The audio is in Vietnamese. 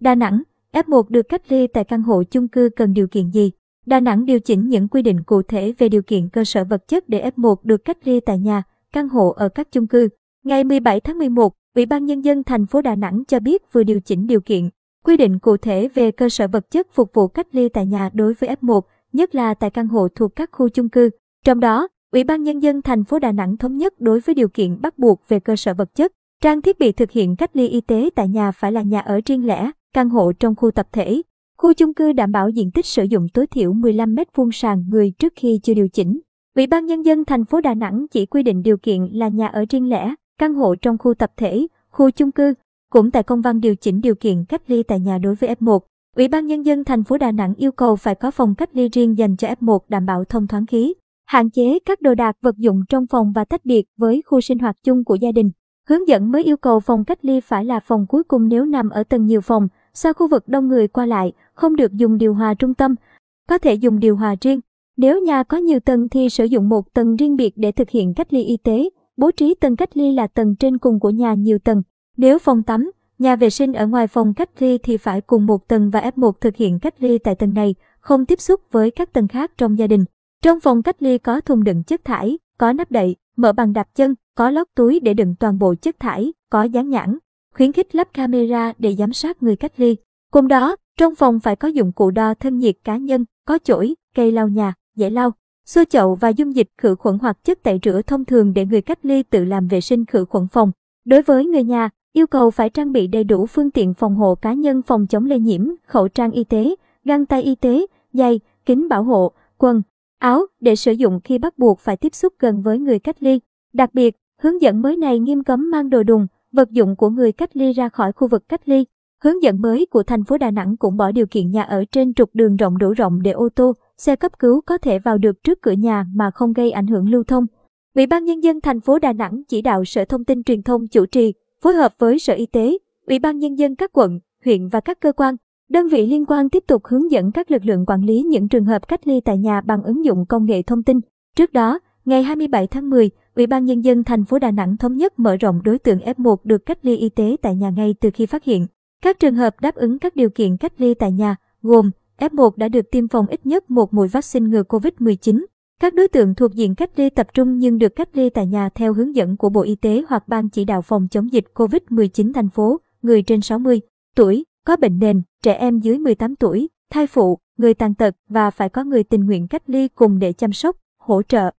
Đà Nẵng, F1 được cách ly tại căn hộ chung cư cần điều kiện gì? Đà Nẵng điều chỉnh những quy định cụ thể về điều kiện cơ sở vật chất để F1 được cách ly tại nhà, căn hộ ở các chung cư. Ngày 17 tháng 11, Ủy ban Nhân dân thành phố Đà Nẵng cho biết vừa điều chỉnh điều kiện, quy định cụ thể về cơ sở vật chất phục vụ cách ly tại nhà đối với F1, nhất là tại căn hộ thuộc các khu chung cư. Trong đó, Ủy ban Nhân dân thành phố Đà Nẵng thống nhất đối với điều kiện bắt buộc về cơ sở vật chất, trang thiết bị thực hiện cách ly y tế tại nhà phải là nhà ở riêng lẻ, căn hộ trong khu tập thể. Khu chung cư đảm bảo diện tích sử dụng tối thiểu 15 m2 sàn người trước khi chưa điều chỉnh. Ủy ban Nhân dân thành phố Đà Nẵng chỉ quy định điều kiện là nhà ở riêng lẻ, căn hộ trong khu tập thể, khu chung cư. Cũng tại công văn điều chỉnh điều kiện cách ly tại nhà đối với F1, Ủy ban Nhân dân thành phố Đà Nẵng yêu cầu phải có phòng cách ly riêng dành cho F1 đảm bảo thông thoáng khí, hạn chế các đồ đạc vật dụng trong phòng và tách biệt với khu sinh hoạt chung của gia đình. Hướng dẫn mới yêu cầu phòng cách ly phải là phòng cuối cùng nếu nằm ở tầng nhiều phòng, sau khu vực đông người qua lại, không được dùng điều hòa trung tâm, có thể dùng điều hòa riêng. Nếu nhà có nhiều tầng thì sử dụng một tầng riêng biệt để thực hiện cách ly y tế, bố trí tầng cách ly là tầng trên cùng của nhà nhiều tầng. Nếu phòng tắm, nhà vệ sinh ở ngoài phòng cách ly thì phải cùng một tầng và F1 thực hiện cách ly tại tầng này, không tiếp xúc với các tầng khác trong gia đình. Trong phòng cách ly có thùng đựng chất thải, có nắp đậy, mở bằng đạp chân, có lót túi để đựng toàn bộ chất thải, có dán nhãn, khuyến khích lắp camera để giám sát người cách ly. Cùng đó, trong phòng phải có dụng cụ đo thân nhiệt cá nhân, có chổi, cây lau nhà, dễ lau, xô chậu và dung dịch khử khuẩn hoặc chất tẩy rửa thông thường để người cách ly tự làm vệ sinh khử khuẩn phòng. Đối với người nhà, yêu cầu phải trang bị đầy đủ phương tiện phòng hộ cá nhân phòng chống lây nhiễm, khẩu trang y tế, găng tay y tế, giày, kính bảo hộ, quần, áo để sử dụng khi bắt buộc phải tiếp xúc gần với người cách ly. Đặc biệt, hướng dẫn mới này nghiêm cấm mang đồ đùng, vật dụng của người cách ly ra khỏi khu vực cách ly. Hướng dẫn mới của thành phố Đà Nẵng cũng bỏ điều kiện nhà ở trên trục đường rộng đủ rộng để ô tô, xe cấp cứu có thể vào được trước cửa nhà mà không gây ảnh hưởng lưu thông. Ủy ban nhân dân thành phố Đà Nẵng chỉ đạo Sở Thông tin Truyền thông chủ trì, phối hợp với Sở Y tế, Ủy ban nhân dân các quận, huyện và các cơ quan, đơn vị liên quan tiếp tục hướng dẫn các lực lượng quản lý những trường hợp cách ly tại nhà bằng ứng dụng công nghệ thông tin. Trước đó, ngày 27 tháng 10, Ủy ban nhân dân thành phố Đà Nẵng thống nhất mở rộng đối tượng F1 được cách ly y tế tại nhà ngay từ khi phát hiện. Các trường hợp đáp ứng các điều kiện cách ly tại nhà gồm F1 đã được tiêm phòng ít nhất một mũi vaccine ngừa COVID-19. Các đối tượng thuộc diện cách ly tập trung nhưng được cách ly tại nhà theo hướng dẫn của Bộ Y tế hoặc Ban chỉ đạo phòng chống dịch COVID-19 thành phố, người trên 60 tuổi, có bệnh nền, trẻ em dưới 18 tuổi, thai phụ, người tàn tật và phải có người tình nguyện cách ly cùng để chăm sóc, hỗ trợ.